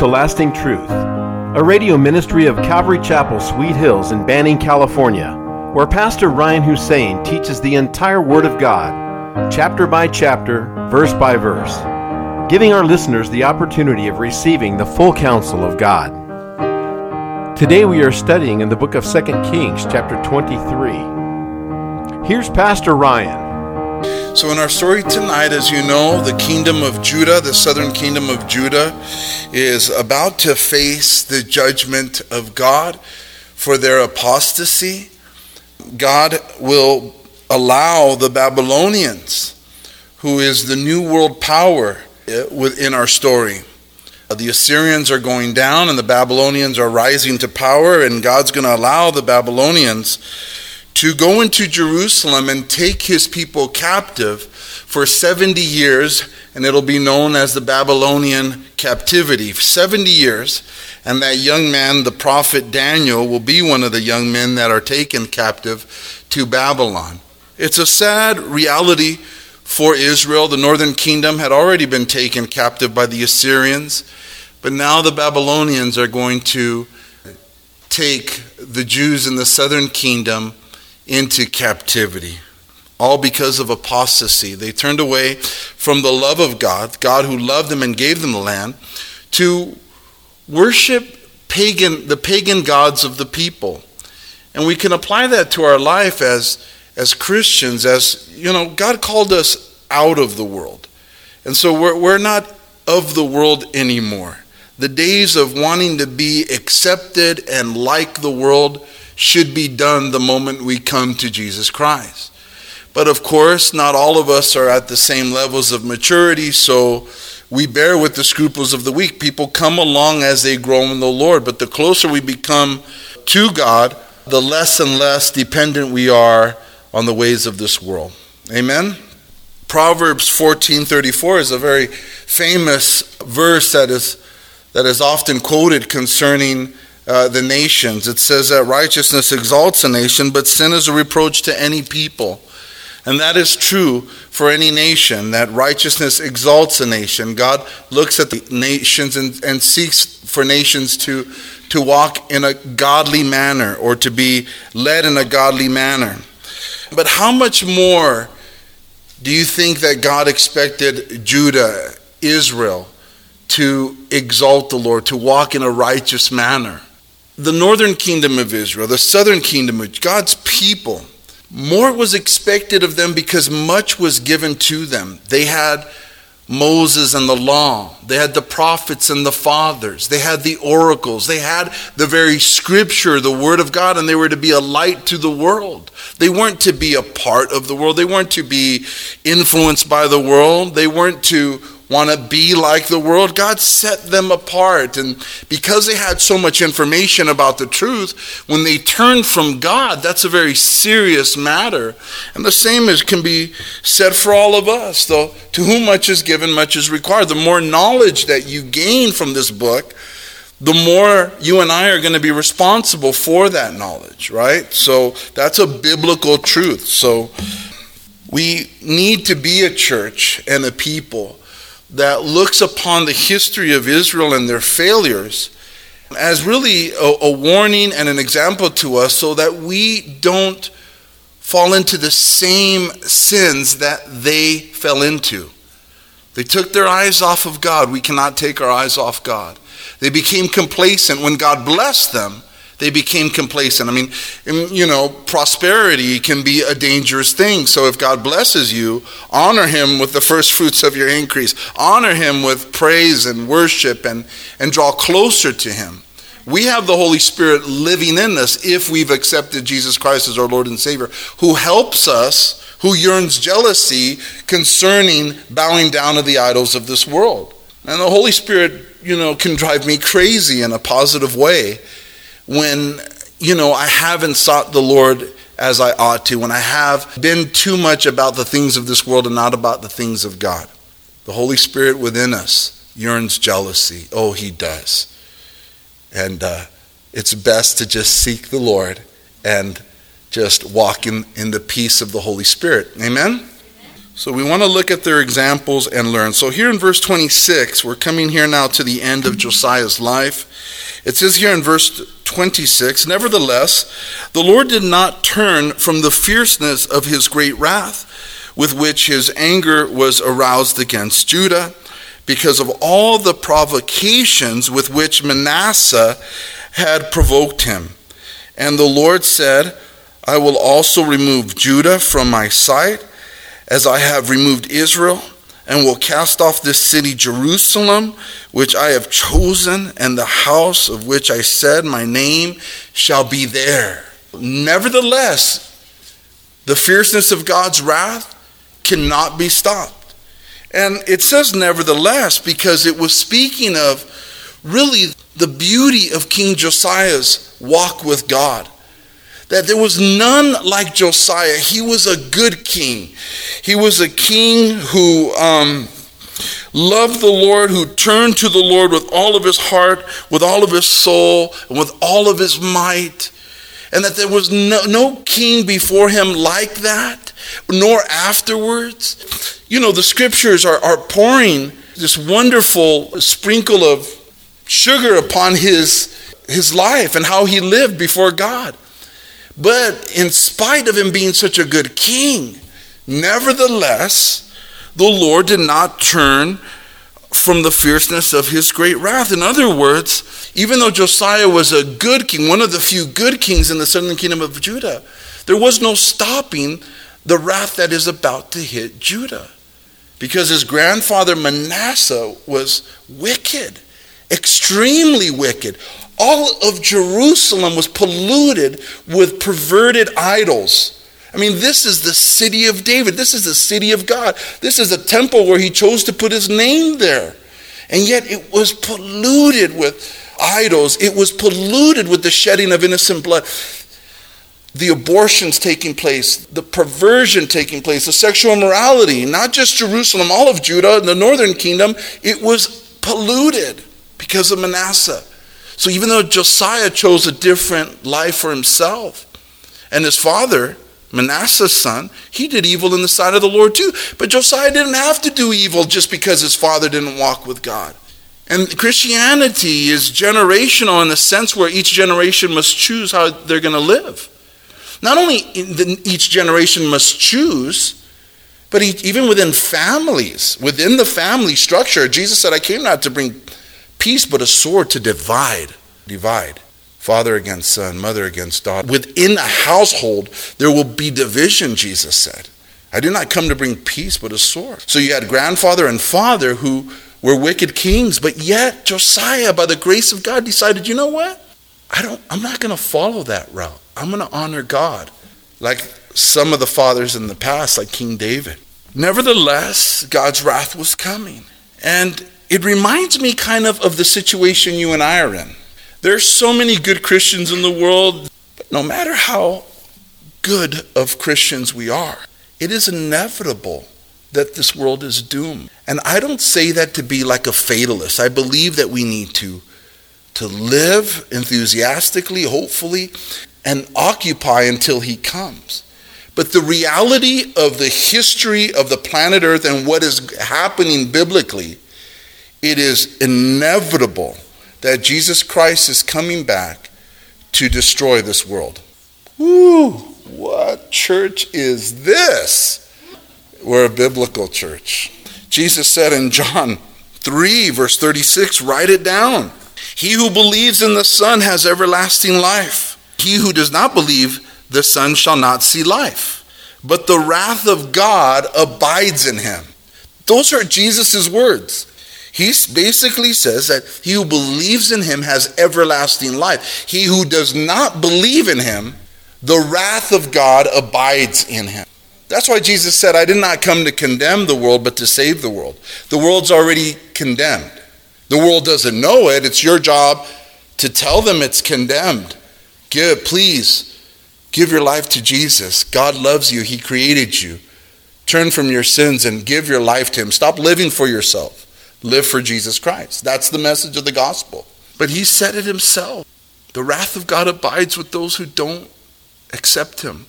To Lasting Truth, a radio ministry of Calvary Chapel, Sweet Hills in Banning, California, where Pastor Ryan Hussein teaches the entire Word of God, chapter by chapter, verse by verse, giving our listeners the opportunity of receiving the full counsel of God. Today we are studying in the book of 2 Kings, chapter 23. Here's Pastor Ryan. So, in our story tonight, as you know, the kingdom of Judah, the southern kingdom of Judah, is about to face the judgment of God for their apostasy. God will allow the Babylonians, who is the new world power eh, within our story. Uh, the Assyrians are going down and the Babylonians are rising to power, and God's going to allow the Babylonians to go into Jerusalem and take his people captive for 70 years, and it'll be known as the Babylonian captivity. 70 years, and that young man, the prophet Daniel, will be one of the young men that are taken captive to Babylon. It's a sad reality for Israel. The northern kingdom had already been taken captive by the Assyrians, but now the Babylonians are going to take the Jews in the southern kingdom into captivity. All because of apostasy. They turned away from the love of God, God who loved them and gave them the land, to worship pagan, the pagan gods of the people. And we can apply that to our life as, as Christians, as, you know, God called us out of the world. And so we're, we're not of the world anymore. The days of wanting to be accepted and like the world should be done the moment we come to Jesus Christ. But of course, not all of us are at the same levels of maturity, so we bear with the scruples of the weak. People come along as they grow in the Lord, but the closer we become to God, the less and less dependent we are on the ways of this world. Amen. Proverbs 14:34 is a very famous verse that is that is often quoted concerning uh, the nations. It says that righteousness exalts a nation, but sin is a reproach to any people. And that is true for any nation, that righteousness exalts a nation. God looks at the nations and, and seeks for nations to, to walk in a godly manner or to be led in a godly manner. But how much more do you think that God expected Judah, Israel, to exalt the Lord, to walk in a righteous manner? The northern kingdom of Israel, the southern kingdom of God's people, more was expected of them because much was given to them. They had Moses and the law, they had the prophets and the fathers, they had the oracles, they had the very scripture, the word of God, and they were to be a light to the world. They weren't to be a part of the world, they weren't to be influenced by the world, they weren't to want to be like the world. God set them apart. And because they had so much information about the truth, when they turned from God, that's a very serious matter. And the same is, can be said for all of us. Though to whom much is given, much is required. The more knowledge that you gain from this book, the more you and I are going to be responsible for that knowledge, right? So that's a biblical truth. So we need to be a church and a people that looks upon the history of Israel and their failures as really a, a, warning and an example to us so that we don't fall into the same sins that they fell into. They took their eyes off of God. We cannot take our eyes off God. They became complacent when God blessed them they became complacent. I mean, you know, prosperity can be a dangerous thing. So if God blesses you, honor Him with the first fruits of your increase. Honor Him with praise and worship and, and draw closer to Him. We have the Holy Spirit living in us if we've accepted Jesus Christ as our Lord and Savior, who helps us, who yearns jealousy concerning bowing down to the idols of this world. And the Holy Spirit, you know, can drive me crazy in a positive way when, you know, I haven't sought the Lord as I ought to, when I have been too much about the things of this world and not about the things of God. The Holy Spirit within us yearns jealousy. Oh, he does. And uh, it's best to just seek the Lord and just walk in, in the peace of the Holy Spirit. Amen? So we want to look at their examples and learn. So here in verse 26, we're coming here now to the end of Josiah's life. It says here in verse 26, Nevertheless, the Lord did not turn from the fierceness of his great wrath with which his anger was aroused against Judah because of all the provocations with which Manasseh had provoked him. And the Lord said, I will also remove Judah from my sight as I have removed Israel, and will cast off this city Jerusalem, which I have chosen, and the house of which I said, My name shall be there. Nevertheless, the fierceness of God's wrath cannot be stopped. And it says, nevertheless, because it was speaking of really the beauty of King Josiah's walk with God that there was none like Josiah. He was a good king. He was a king who um, loved the Lord, who turned to the Lord with all of his heart, with all of his soul, and with all of his might. And that there was no, no king before him like that, nor afterwards. You know, the scriptures are, are pouring this wonderful sprinkle of sugar upon his, his life and how he lived before God. But in spite of him being such a good king, nevertheless, the Lord did not turn from the fierceness of his great wrath. In other words, even though Josiah was a good king, one of the few good kings in the southern kingdom of Judah, there was no stopping the wrath that is about to hit Judah. Because his grandfather Manasseh was wicked, extremely wicked all of Jerusalem was polluted with perverted idols. I mean, this is the city of David. This is the city of God. This is a temple where he chose to put his name there. And yet it was polluted with idols, it was polluted with the shedding of innocent blood. The abortions taking place, the perversion taking place, the sexual immorality, not just Jerusalem, all of Judah, and the northern kingdom, it was polluted because of Manasseh. So even though Josiah chose a different life for himself, and his father, Manasseh's son, he did evil in the sight of the Lord too. But Josiah didn't have to do evil just because his father didn't walk with God. And Christianity is generational in the sense where each generation must choose how they're going to live. Not only each generation must choose, but even within families, within the family structure, Jesus said, I came not to bring peace, but a sword to divide. Divide. Father against son, mother against daughter. Within a household, there will be division, Jesus said. I did not come to bring peace, but a sword. So you had grandfather and father who were wicked kings, but yet Josiah, by the grace of God, decided, you know what? I don't, I'm not going to follow that route. I'm going to honor God, like some of the fathers in the past, like King David. Nevertheless, God's wrath was coming. And it reminds me kind of of the situation you and I are in. There's so many good Christians in the world, but no matter how good of Christians we are, it is inevitable that this world is doomed. And I don't say that to be like a fatalist. I believe that we need to to live enthusiastically, hopefully, and occupy until he comes. But the reality of the history of the planet Earth and what is happening biblically it is inevitable that Jesus Christ is coming back to destroy this world. Woo! What church is this? We're a biblical church. Jesus said in John 3, verse 36, write it down. He who believes in the Son has everlasting life. He who does not believe the Son shall not see life, but the wrath of God abides in him. Those are Jesus' words. He basically says that he who believes in him has everlasting life. He who does not believe in him, the wrath of God abides in him. That's why Jesus said, I did not come to condemn the world, but to save the world. The world's already condemned. The world doesn't know it. It's your job to tell them it's condemned. Give, please, give your life to Jesus. God loves you, He created you. Turn from your sins and give your life to Him. Stop living for yourself. Live for Jesus Christ. That's the message of the gospel. But he said it himself. The wrath of God abides with those who don't accept him.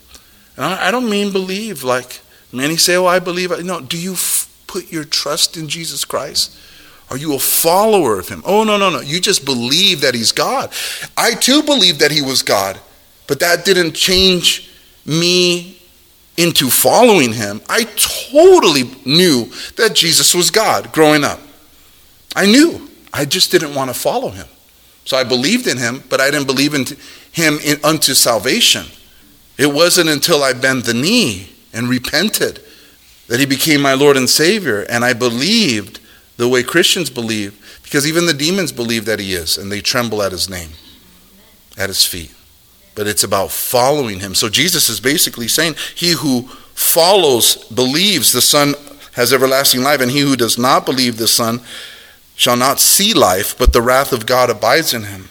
And I don't mean believe like Many say, "Oh, I believe." No, do you f- put your trust in Jesus Christ? Are you a follower of him? Oh, no, no, no. You just believe that he's God. I too believe that he was God, but that didn't change me into following him. I totally knew that Jesus was God growing up. I knew. I just didn't want to follow him. So I believed in him, but I didn't believe in him in, unto salvation. It wasn't until I bent the knee and repented that he became my Lord and Savior, and I believed the way Christians believe, because even the demons believe that he is, and they tremble at his name, at his feet. But it's about following him. So Jesus is basically saying, He who follows, believes the Son has everlasting life, and he who does not believe the Son shall not see life, but the wrath of God abides in him.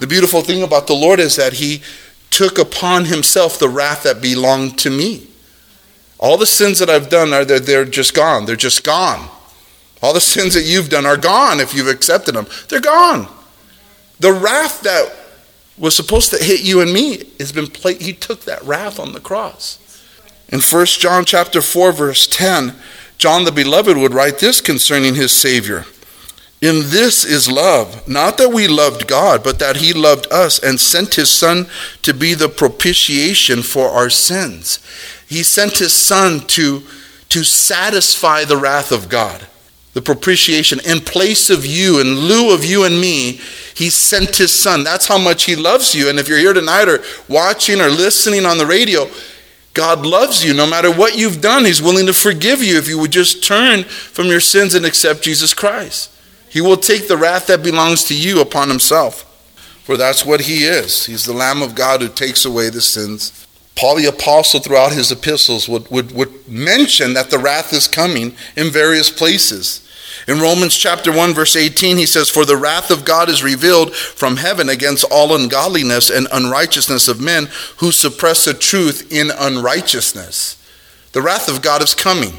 The beautiful thing about the Lord is that he took upon himself the wrath that belonged to me. All the sins that I've done are they're, they're just gone. They're just gone. All the sins that you've done are gone if you've accepted them. They're gone. The wrath that was supposed to hit you and me has been. He took that wrath on the cross. In 1 John chapter 4 verse 10, John the beloved would write this concerning his savior. In this is love, not that we loved God, but that he loved us and sent his son to be the propitiation for our sins. He sent his son to to satisfy the wrath of God the propitiation in place of you, in lieu of you and me, he sent his son. That's how much he loves you. And if you're here tonight or watching or listening on the radio, God loves you. No matter what you've done, he's willing to forgive you if you would just turn from your sins and accept Jesus Christ. He will take the wrath that belongs to you upon himself. For that's what he is. He's the Lamb of God who takes away the sins. Paul the Apostle, throughout his epistles, would, would, would mention that the wrath is coming in various places. In Romans chapter 1 verse 18 he says for the wrath of God is revealed from heaven against all ungodliness and unrighteousness of men who suppress the truth in unrighteousness. The wrath of God is coming.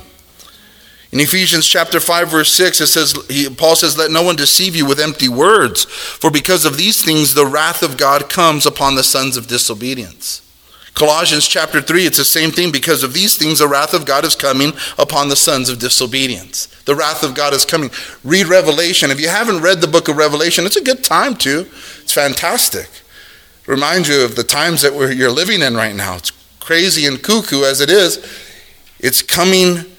In Ephesians chapter 5 verse 6 it says he, Paul says let no one deceive you with empty words for because of these things the wrath of God comes upon the sons of disobedience. Colossians chapter 3, it's the same thing. Because of these things, the wrath of God is coming upon the sons of disobedience. The wrath of God is coming. Read Revelation. If you haven't read the book of Revelation, it's a good time to. It's fantastic. Reminds you of the times that you're living in right now. It's crazy and cuckoo as it is. It's coming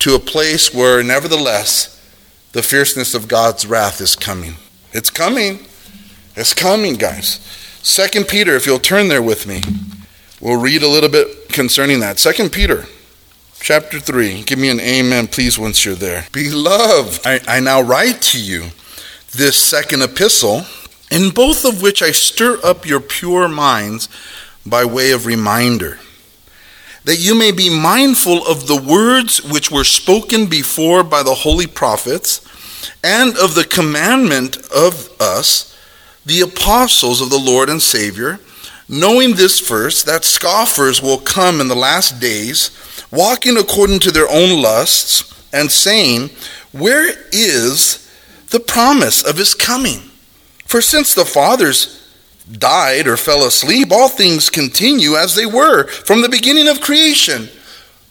to a place where, nevertheless, the fierceness of God's wrath is coming. It's coming. It's coming, guys. Second Peter, if you'll turn there with me. We'll read a little bit concerning that. Second Peter chapter 3. Give me an amen, please, once you're there. Beloved, I, I now write to you this second epistle, in both of which I stir up your pure minds by way of reminder, that you may be mindful of the words which were spoken before by the holy prophets, and of the commandment of us, the apostles of the Lord and Savior knowing this first, that scoffers will come in the last days, walking according to their own lusts, and saying, Where is the promise of his coming? For since the fathers died or fell asleep, all things continue as they were from the beginning of creation.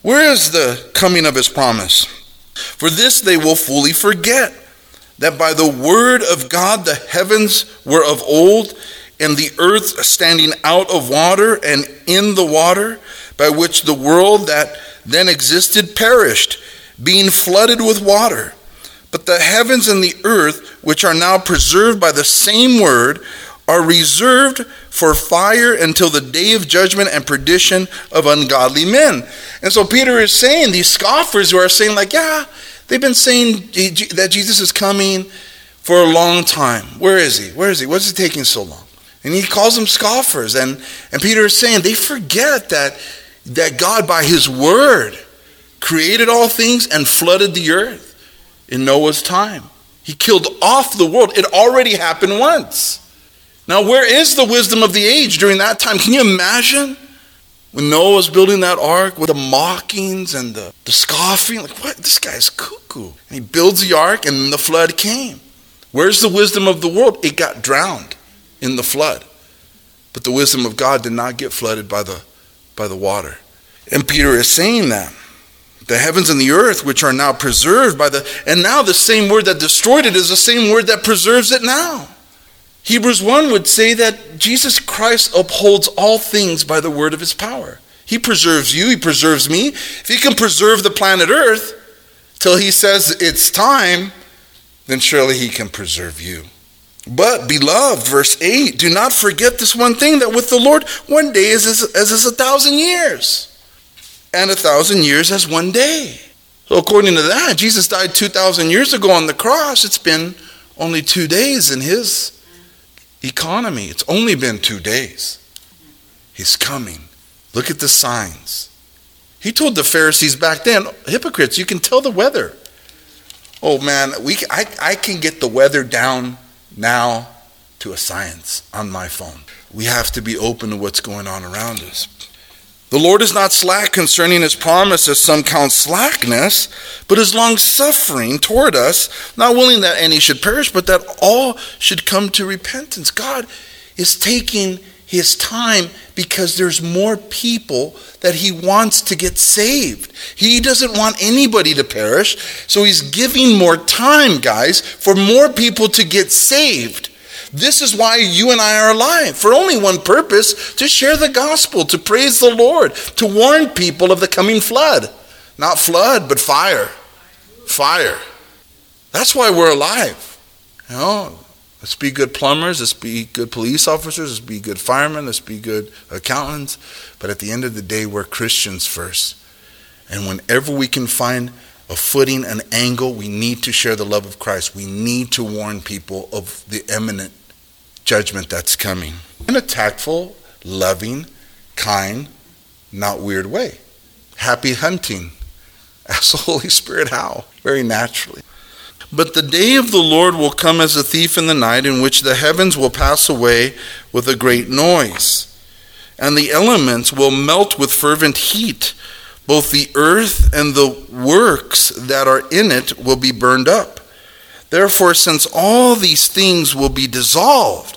Where is the coming of his promise? For this they will fully forget that by the word of God the heavens were of old and the earth standing out of water and in the water, by which the world that then existed perished, being flooded with water. But the heavens and the earth, which are now preserved by the same word, are reserved for fire until the day of judgment and perdition of ungodly men. And so Peter is saying, these scoffers who are saying, like, yeah, they've been saying that Jesus is coming for a long time. Where is he? Where is he? What's it taking so long? And he calls them scoffers. And, and Peter is saying they forget that, that God, by his word, created all things and flooded the earth in Noah's time. He killed off the world. It already happened once. Now, where is the wisdom of the age during that time? Can you imagine when Noah was building that ark with the mockings and the, the scoffing? Like, what? This guy's cuckoo. And he builds the ark and the flood came. Where's the wisdom of the world? It got drowned in the flood. But the wisdom of God did not get flooded by the, by the water. And Peter is saying that. The heavens and the earth, which are now preserved by the, and now the same word that destroyed it is the same word that preserves it now. Hebrews 1 would say that Jesus Christ upholds all things by the word of his power. He preserves you, he preserves me. If he can preserve the planet Earth till he says it's time, then surely he can preserve you. But, beloved, verse 8, do not forget this one thing that with the Lord, one day is as, as is a thousand years, and a thousand years as one day. So, according to that, Jesus died 2,000 years ago on the cross. It's been only two days in his economy. It's only been two days. He's coming. Look at the signs. He told the Pharisees back then, hypocrites, you can tell the weather. Oh man, we, I, I can get the weather down now to a science on my phone. We have to be open to what's going on around us. The Lord is not slack concerning his promise, as some count slackness, but is long suffering toward us, not willing that any should perish, but that all should come to repentance. God is taking his time because there's more people that he wants to get saved. He doesn't want anybody to perish, so he's giving more time, guys, for more people to get saved. This is why you and I are alive, for only one purpose to share the gospel, to praise the Lord, to warn people of the coming flood. Not flood, but fire. Fire. That's why we're alive. You know, let's be good plumbers, let's be good police officers, let's be good firemen, let's be good accountants. But at the end of the day, we're Christians first. And whenever we can find a footing, an angle, we need to share the love of Christ. We need to warn people of the imminent judgment that's coming in a tactful, loving, kind, not weird way. Happy hunting. Ask the Holy Spirit how, very naturally. But the day of the Lord will come as a thief in the night, in which the heavens will pass away with a great noise, and the elements will melt with fervent heat. Both the earth and the works that are in it will be burned up. Therefore, since all these things will be dissolved,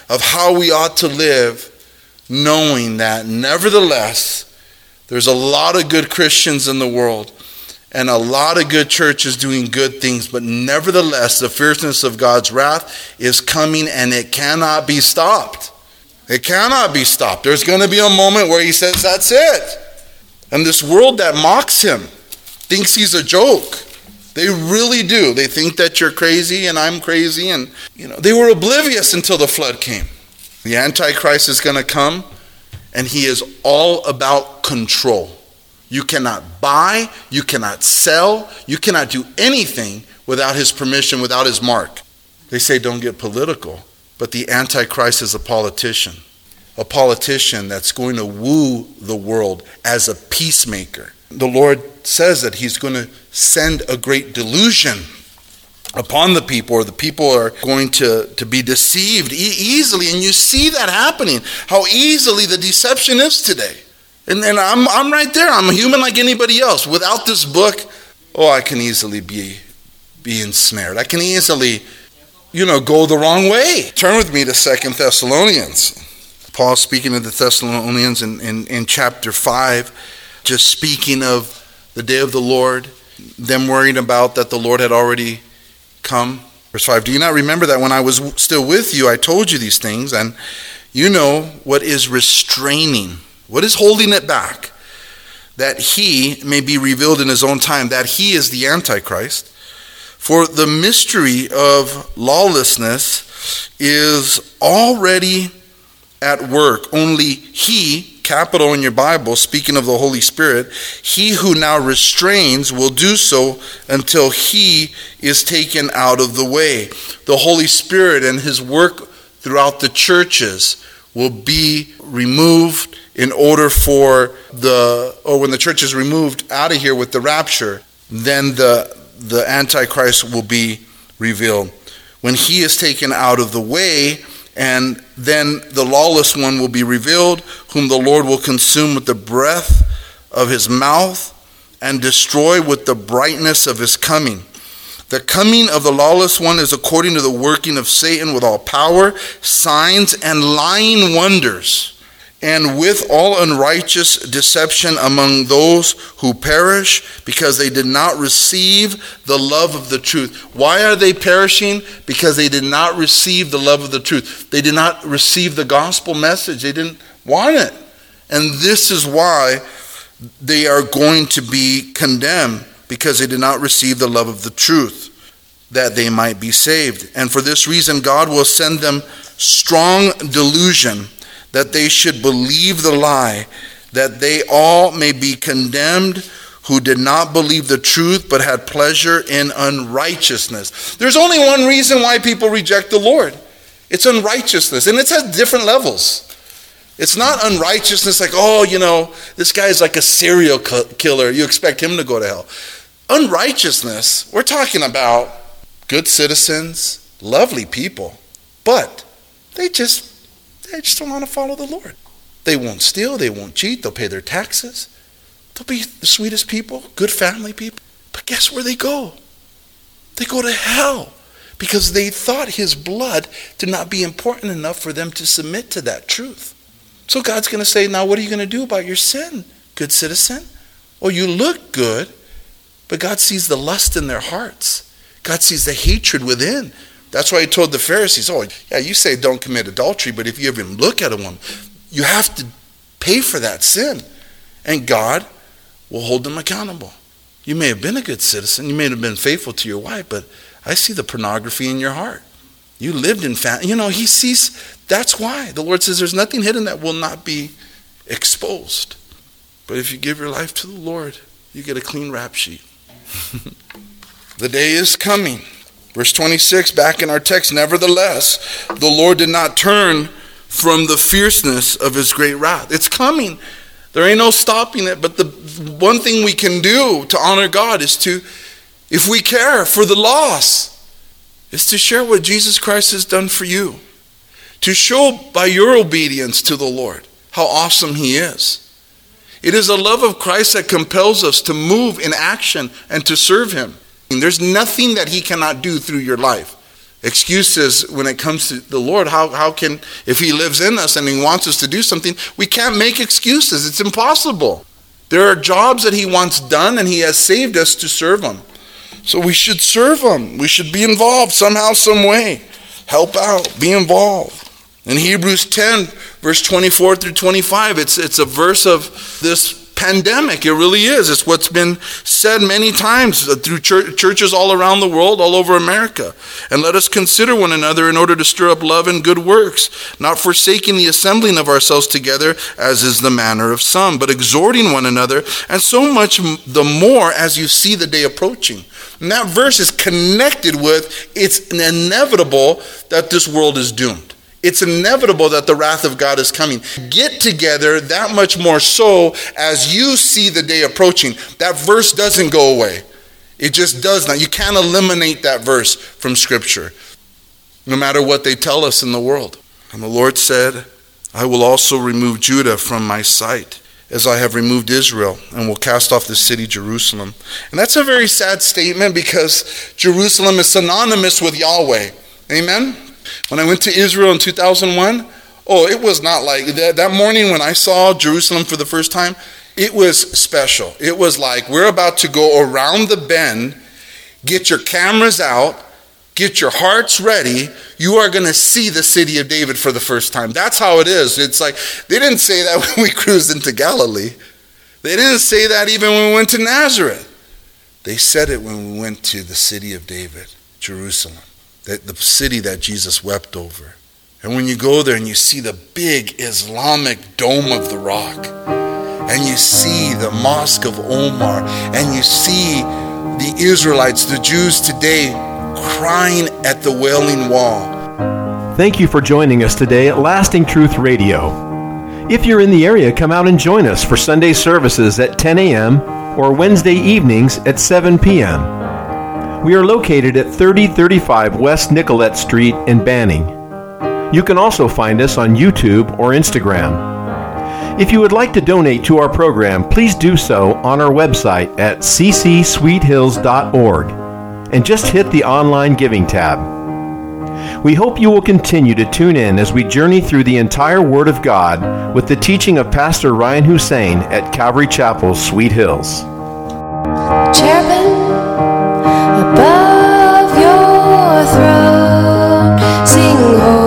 of how we ought to live, knowing that nevertheless, there's a lot of good Christians in the world and a lot of good churches doing good things, but nevertheless, the fierceness of God's wrath is coming and it cannot be stopped. It cannot be stopped. There's going to be a moment where he says, That's it. And this world that mocks him thinks he's a joke. They really do. They think that you're crazy and I'm crazy. And, you know, they were oblivious until the flood came. The Antichrist is going to come, and he is all about control. You cannot buy, you cannot sell, you cannot do anything without his permission, without his mark. They say don't get political, but the Antichrist is a politician. A politician that's going to woo the world as a peacemaker. The Lord says that he's going to send a great delusion upon the people, or the people are going to, to be deceived e- easily. And you see that happening, how easily the deception is today. And, I'm, I'm right there. I'm a human like anybody else. Without this book, oh, I can easily be, be ensnared. I can easily, you know, go the wrong way. Turn with me to Second Thessalonians. Paul speaking to the Thessalonians in, in, in chapter 5, just speaking of the day of the Lord, them worrying about that the Lord had already come. Verse 5 Do you not remember that when I was still with you, I told you these things, and you know what is restraining, what is holding it back, that he may be revealed in his own time, that he is the Antichrist. For the mystery of lawlessness is already at work. Only he capital in your Bible, speaking of the Holy Spirit, he who now restrains will do so until he is taken out of the way. The Holy Spirit and his work throughout the churches will be removed in order for the, or when the church is removed out of here with the rapture, then the, the Antichrist will be revealed. When he is taken out of the way, and then the lawless one will be revealed, whom the Lord will consume with the breath of his mouth and destroy with the brightness of his coming. The coming of the lawless one is according to the working of Satan with all power, signs, and lying wonders and with all unrighteous deception among those who perish because they did not receive the love of the truth. Why are they perishing? Because they did not receive the love of the truth. They did not receive the gospel message. They didn't want it. And this is why they are going to be condemned because they did not receive the love of the truth that they might be saved. And for this reason, God will send them strong delusion that they should believe the lie, that they all may be condemned who did not believe the truth but had pleasure in unrighteousness. There's only one reason why people reject the Lord it's unrighteousness, and it's at different levels. It's not unrighteousness like, oh, you know, this guy's like a serial killer. You expect him to go to hell. Unrighteousness, we're talking about good citizens, lovely people, but they just they just don't want to follow the Lord. They won't steal, they won't cheat, they'll pay their taxes. They'll be the sweetest people, good family people. But guess where they go? They go to hell because they thought his blood did not be important enough for them to submit to that truth. So God's going to say, Now, what are you going to do about your sin, good citizen? Well, you look good, but God sees the lust in their hearts. God sees the hatred within. That's why he told the Pharisees, oh, yeah, you say don't commit adultery, but if you even look at a woman, you have to pay for that sin. And God will hold them accountable. You may have been a good citizen, you may have been faithful to your wife, but I see the pornography in your heart. You lived in family. You know, he sees, that's why. The Lord says there's nothing hidden that will not be exposed. But if you give your life to the Lord, you get a clean rap sheet. the day is coming Verse 26, back in our text, nevertheless, the Lord did not turn from the fierceness of his great wrath. It's coming. There ain't no stopping it. But the one thing we can do to honor God is to, if we care for the loss, is to share what Jesus Christ has done for you. To show by your obedience to the Lord how awesome he is. It is the love of Christ that compels us to move in action and to serve him. There's nothing that He cannot do through your life. Excuses when it comes to the Lord, how, how can, if He lives in us and He wants us to do something, we can't make excuses. It's impossible. There are jobs that He wants done and He has saved us to serve Him. So we should serve Him. We should be involved somehow, some way. Help out, be involved. In Hebrews 10, verse 24 through 25, it's, it's a verse of this pandemic. It really is. It's what's been said many times through churches all around the world, all over America. And let us consider one another in order to stir up love and good works, not forsaking the assembling of ourselves together, as is the manner of some, but exhorting one another, and so much the more as you see the day approaching. And that verse is connected with it's inevitable that this world is doomed. It's inevitable that the wrath of God is coming. Get together that much more so as you see the day approaching. That verse doesn't go away. It just does not. You can't eliminate that verse from Scripture, no matter what they tell us in the world. And the Lord said, I will also remove Judah from my sight, as I have removed Israel, and will cast off the city Jerusalem. And that's a very sad statement because Jerusalem is synonymous with Yahweh. Amen? When I went to Israel in 2001, oh, it was not like that. That morning when I saw Jerusalem for the first time, it was special. It was like we're about to go around the bend, get your cameras out, get your hearts ready. You are going to see the city of David for the first time. That's how it is. It's like they didn't say that when we cruised into Galilee. They didn't say that even when we went to Nazareth. They said it when we went to the city of David, Jerusalem that the city that Jesus wept over. And when you go there and you see the big Islamic dome of the rock, and you see the Mosque of Omar, and you see the Israelites, the Jews today, crying at the Wailing Wall. Thank you for joining us today at Lasting Truth Radio. If you're in the area, come out and join us for Sunday services at 10 a.m or Wednesday evenings at 7 p.m. We are located at 3035 West Nicolet Street in Banning. You can also find us on YouTube or Instagram. If you would like to donate to our program, please do so on our website at ccsweethills.org and just hit the online giving tab. We hope you will continue to tune in as we journey through the entire Word of God with the teaching of Pastor Ryan Hussein at Calvary Chapel, Sweet Hills. Cherubim above your throne. Sing